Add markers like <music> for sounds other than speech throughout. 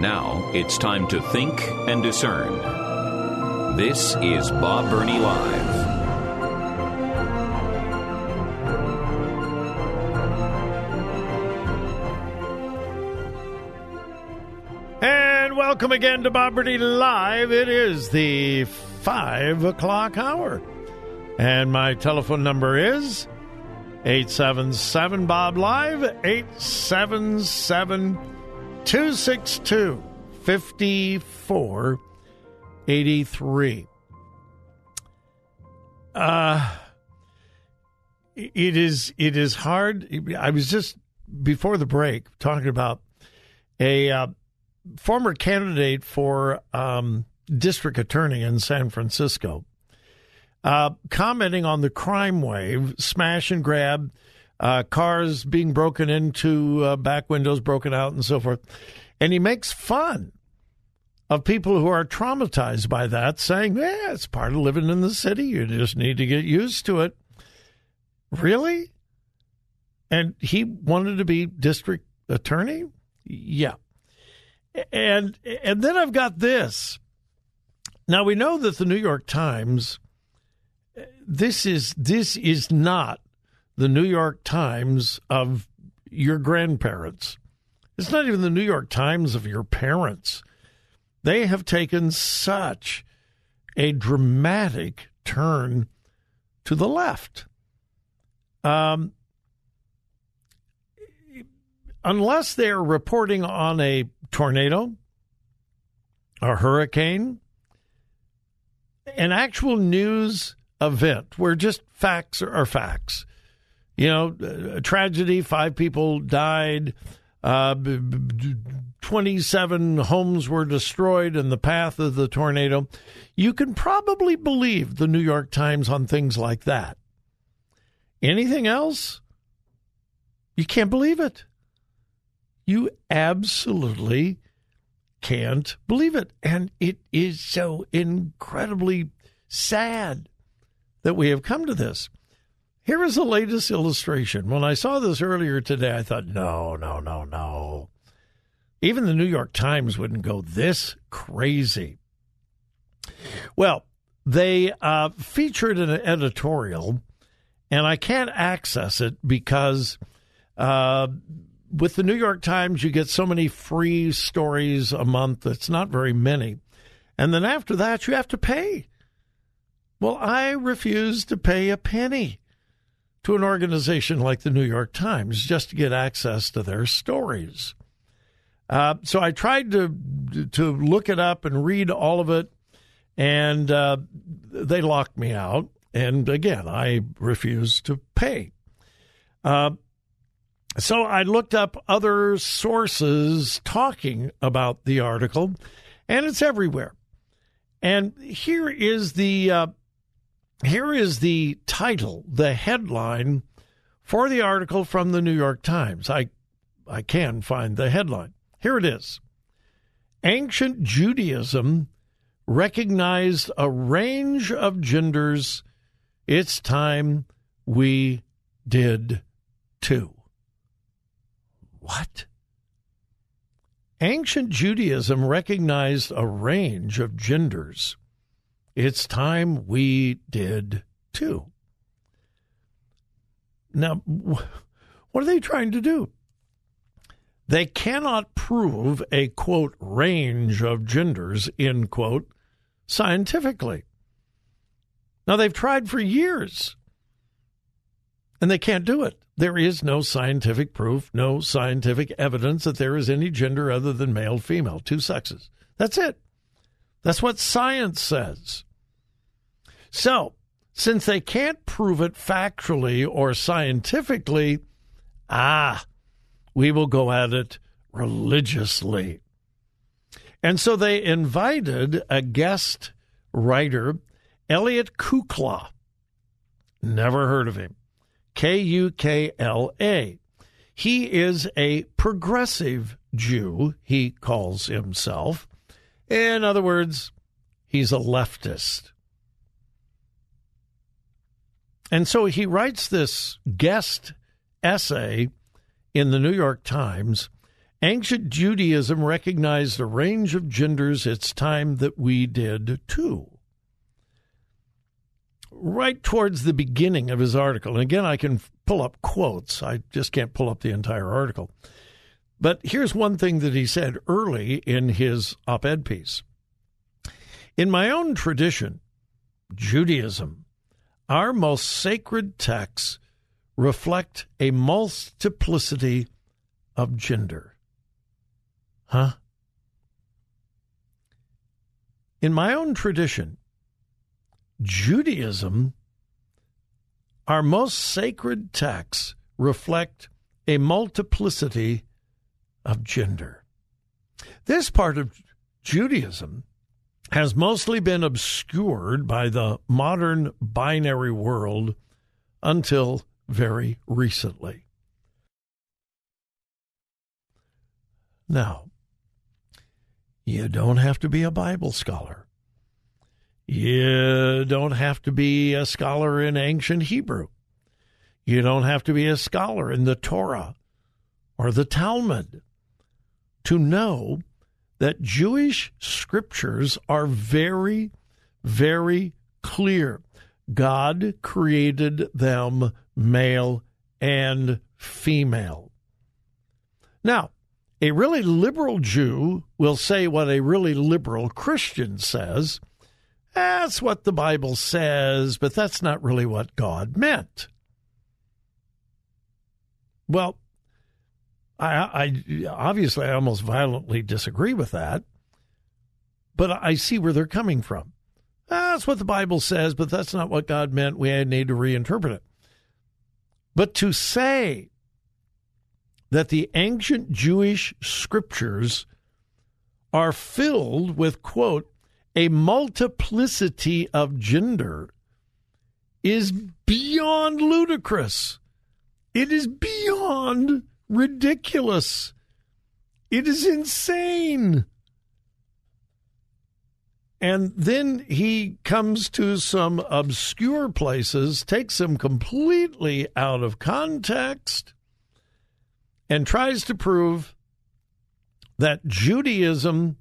Now it's time to think and discern. This is Bob Burney Live. And welcome again to Bob Burney Live. It is the five o'clock hour. And my telephone number is 877 Bob Live, 877 262 5483. Uh, it is it is hard. I was just before the break talking about a uh, former candidate for um, district attorney in San Francisco, uh, commenting on the crime wave, smash and grab, uh, cars being broken into, uh, back windows broken out, and so forth. And he makes fun of people who are traumatized by that, saying, yeah, it's part of living in the city. You just need to get used to it. Really? And he wanted to be district attorney? Yeah. And and then I've got this. Now we know that the New York Times this is this is not the New York Times of your grandparents. It's not even the New York Times of your parents. They have taken such a dramatic turn to the left. Um, unless they're reporting on a tornado, a hurricane, an actual news event where just facts are facts. You know, a tragedy, five people died, uh, 27 homes were destroyed in the path of the tornado. You can probably believe the New York Times on things like that. Anything else? You can't believe it. You absolutely can't believe it. And it is so incredibly sad that we have come to this. Here is the latest illustration. When I saw this earlier today, I thought, no, no, no, no. Even the New York Times wouldn't go this crazy. Well, they uh, featured an editorial, and I can't access it because uh, with the New York Times, you get so many free stories a month. It's not very many. And then after that, you have to pay. Well, I refuse to pay a penny to an organization like the New York Times just to get access to their stories. Uh, so I tried to to look it up and read all of it, and uh, they locked me out. And again, I refused to pay. Uh, so I looked up other sources talking about the article, and it's everywhere. And here is the uh, here is the title, the headline for the article from the New York Times. I, I can find the headline. Here it is Ancient Judaism recognized a range of genders. It's time we did too. What? Ancient Judaism recognized a range of genders. It's time we did too. Now, what are they trying to do? They cannot prove a quote range of genders, end quote, scientifically. Now, they've tried for years and they can't do it. There is no scientific proof, no scientific evidence that there is any gender other than male, female, two sexes. That's it. That's what science says. So, since they can't prove it factually or scientifically, ah, we will go at it religiously. And so they invited a guest writer, Elliot Kukla. Never heard of him. K U K L A. He is a progressive Jew, he calls himself. In other words, he's a leftist. And so he writes this guest essay in the New York Times. Ancient Judaism recognized a range of genders. It's time that we did too right towards the beginning of his article, and again, I can pull up quotes, I just can't pull up the entire article. But here's one thing that he said early in his op ed piece In my own tradition, Judaism, our most sacred texts reflect a multiplicity of gender. Huh? In my own tradition, Judaism, our most sacred texts reflect a multiplicity of gender. This part of Judaism has mostly been obscured by the modern binary world until very recently. Now, you don't have to be a Bible scholar you don't have to be a scholar in ancient Hebrew. You don't have to be a scholar in the Torah or the Talmud to know that Jewish scriptures are very, very clear. God created them male and female. Now, a really liberal Jew will say what a really liberal Christian says that's what the Bible says, but that's not really what God meant. Well, I, I obviously I almost violently disagree with that, but I see where they're coming from. That's what the Bible says, but that's not what God meant. We need to reinterpret it. But to say that the ancient Jewish scriptures are filled with, quote, a multiplicity of gender is beyond ludicrous. It is beyond ridiculous. It is insane. And then he comes to some obscure places, takes them completely out of context, and tries to prove that Judaism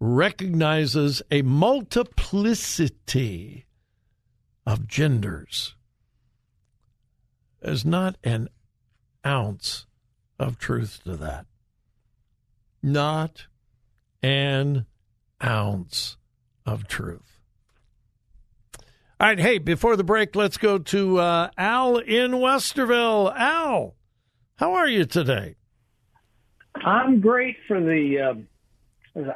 recognizes a multiplicity of genders. There's not an ounce of truth to that. Not an ounce of truth. All right, hey, before the break, let's go to uh, Al in Westerville. Al, how are you today? I'm great for the. Uh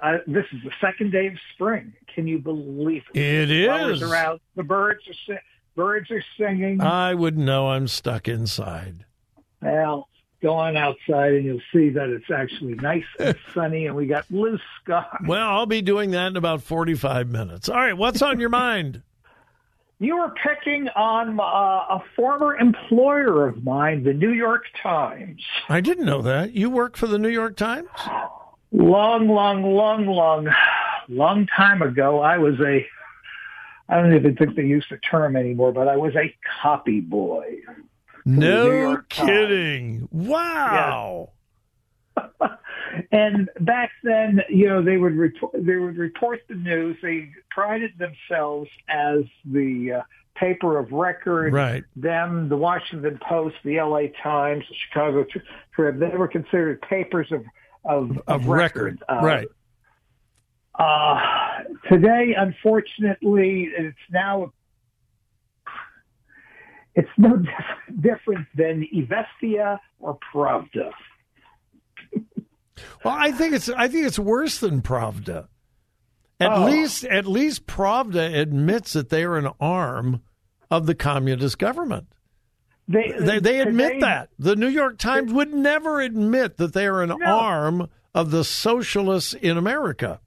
I, this is the second day of spring. Can you believe it? It the is. Out. The birds are birds are singing. I would know I'm stuck inside. Well, go on outside and you'll see that it's actually nice and <laughs> sunny, and we got blue sky. Well, I'll be doing that in about 45 minutes. All right, what's on your mind? You were picking on uh, a former employer of mine, the New York Times. I didn't know that. You work for the New York Times? long, long, long, long, long time ago, I was a, I don't even think they use the term anymore, but I was a copy boy. No kidding. Wow. <laughs> And back then, you know, they would report, they would report the news. They prided themselves as the uh, paper of record. Right. Them, the Washington Post, the LA Times, the Chicago Trib, they were considered papers of of, of, of record. record. Uh, right. Uh, today, unfortunately, it's now it's no <laughs> different than Izvestia or Pravda. well, I think it's I think it's worse than Pravda. At oh. least at least Pravda admits that they are an arm of the communist government. They They, they admit that. The New York Times would never admit that they are an No. arm of the socialists in America.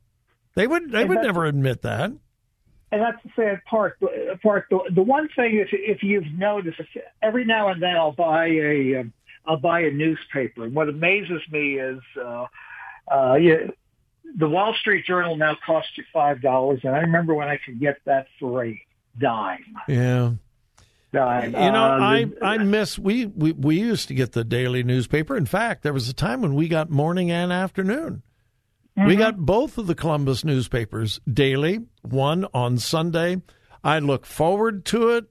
They would they would never admit that. And that's the sad part. The part the, the one thing if if you've noticed, every now and then I'll buy a um, I'll buy a newspaper, and what amazes me is uh, uh, yeah, the Wall Street Journal now costs you five dollars, and I remember when I could get that for a dime. Yeah. dime. You know, Uh, I I miss we, we we used to get the daily newspaper. In fact, there was a time when we got morning and afternoon. We got both of the Columbus newspapers daily, one on Sunday. I look forward to it.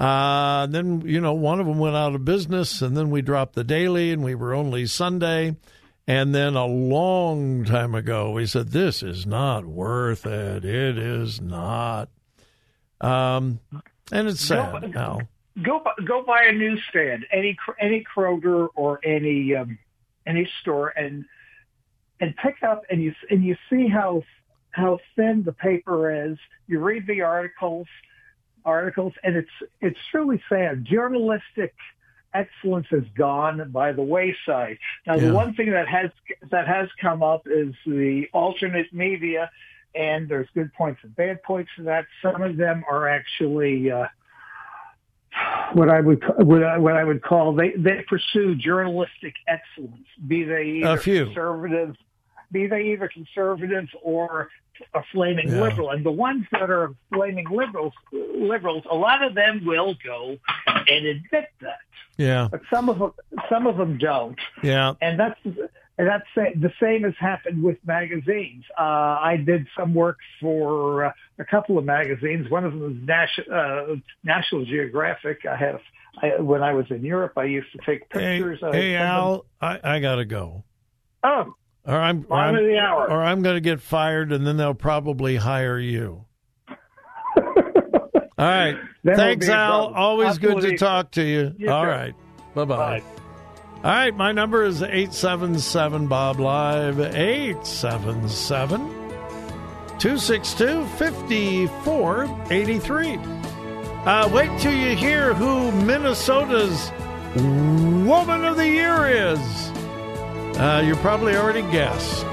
Uh, then, you know, one of them went out of business, and then we dropped the daily, and we were only Sunday. And then a long time ago, we said, This is not worth it. It is not. Um, and it's sad now. go go buy a newsstand, any any Kroger or any um, any store, and and pick up and you and you see how how thin the paper is. You read the articles articles, and it's it's truly sad. Journalistic excellence has gone by the wayside. Now, Yeah. the one thing that has that has come up is the alternate media, and there's good points and bad points to that. Some of them are actually. Uh, what I would what I, what I would call they they pursue journalistic excellence, be they A either few. conservative, be they either conservative or a flaming Yeah. liberal. And the ones that are flaming liberals, liberals, a lot of them will go and admit that, Yeah, but some of them some of them don't. yeah. And that's and that's the same has happened with magazines. Uh, I did some work for uh, a couple of magazines. One of them was National, uh, National Geographic. I have I, when I was in Europe, I used to take pictures. hey them- Al, I, I gotta go. Oh, Or I'm, or I'm, of the hour. or I'm going to get fired, and then they'll probably hire you. <laughs> All right. Then Thanks, we'll be in Al. Always good to talk to you. You All too. right. Bye-bye. Bye. All right. My number is 877 Bob Live, 877 262 5483. Uh, wait till you hear who Minnesota's Woman of the Year is. Uh, you probably already guessed.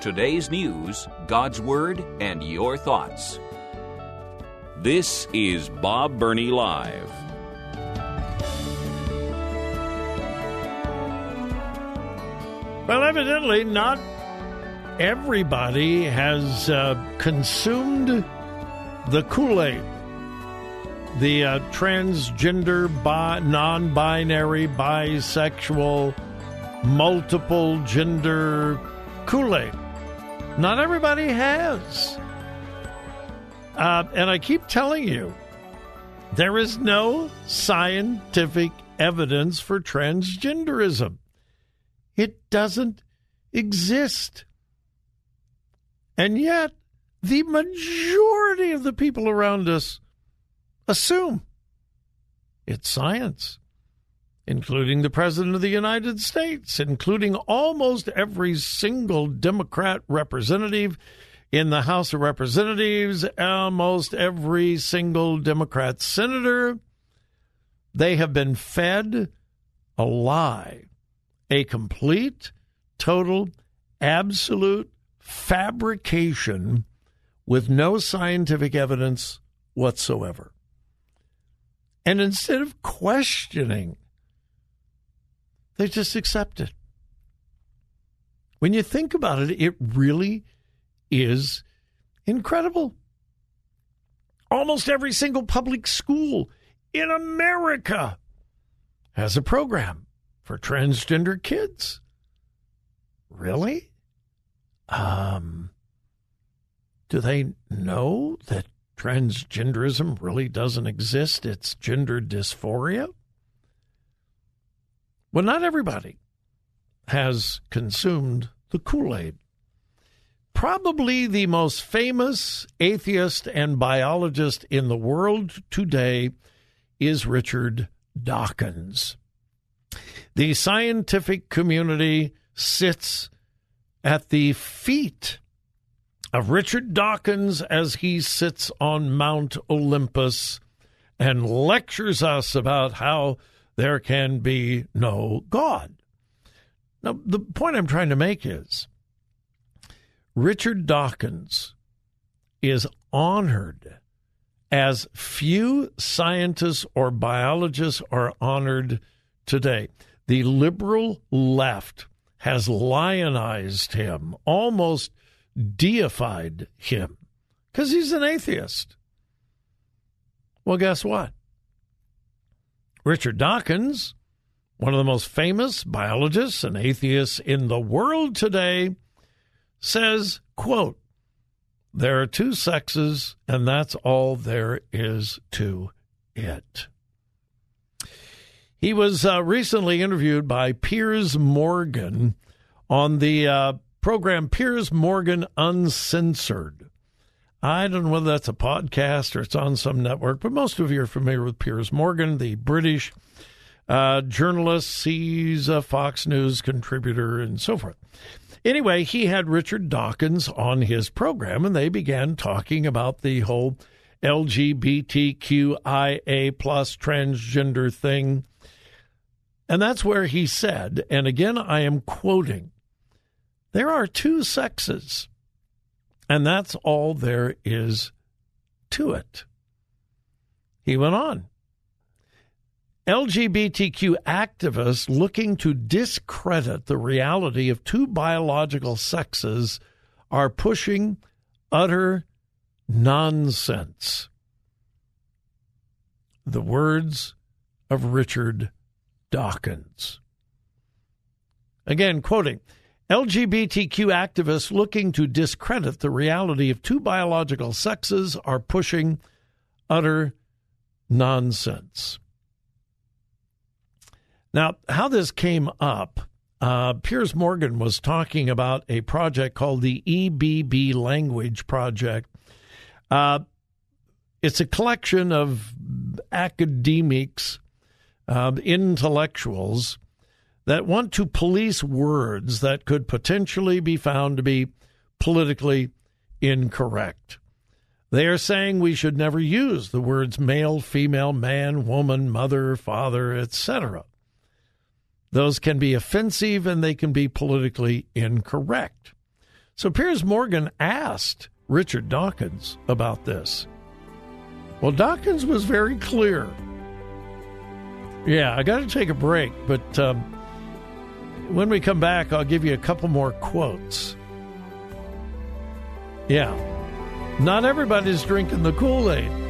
Today's news, God's Word, and your thoughts. This is Bob Burney Live. Well, evidently, not everybody has uh, consumed the Kool Aid. The uh, transgender, bi- non binary, bisexual, multiple gender Kool Aid. Not everybody has. Uh, and I keep telling you, there is no scientific evidence for transgenderism. It doesn't exist. And yet, the majority of the people around us assume it's science, including the President of the United States, including almost every single Democrat representative in the House of Representatives, almost every single Democrat senator. They have been fed a lie a complete, total, absolute fabrication with no scientific evidence whatsoever. And instead of questioning, they just accept it. When you think about it, it really is incredible. Almost every single public school in America has a program for transgender kids. Really? Um, do they know that transgenderism really doesn't exist? It's gender dysphoria? Well, not everybody has consumed the Kool Aid. Probably the most famous atheist and biologist in the world today is Richard Dawkins. The scientific community sits at the feet of Richard Dawkins as he sits on Mount Olympus and lectures us about how there can be no God. Now, the point I'm trying to make is Richard Dawkins is honored as few scientists or biologists are honored today. The liberal left has lionized him, almost deified him, because he's an atheist. Well, guess what? Richard Dawkins, one of the most famous biologists and atheists in the world today, says, quote, there are two sexes, and that's all there is to it. He was uh, recently interviewed by Piers Morgan on the uh, program Piers Morgan Uncensored. I don't know whether that's a podcast or it's on some network, but most of you are familiar with Piers Morgan, the British uh, journalist. He's a Fox News contributor and so forth. Anyway, he had Richard Dawkins on his program, and they began talking about the whole LGBTQIA plus transgender thing. And that's where he said, and again, I am quoting, there are two sexes, and that's all there is to it. He went on. LGBTQ activists looking to discredit the reality of two biological sexes are pushing utter nonsense. The words of Richard Dawkins. Again, quoting LGBTQ activists looking to discredit the reality of two biological sexes are pushing utter nonsense. Now, how this came up, uh, Piers Morgan was talking about a project called the EBB Language Project. Uh, it's a collection of academics, uh, intellectuals that want to police words that could potentially be found to be politically incorrect. They are saying we should never use the words male, female, man, woman, mother, father, etc. Those can be offensive and they can be politically incorrect. So Piers Morgan asked Richard Dawkins about this. Well, Dawkins was very clear. Yeah, I got to take a break, but um, when we come back, I'll give you a couple more quotes. Yeah, not everybody's drinking the Kool Aid.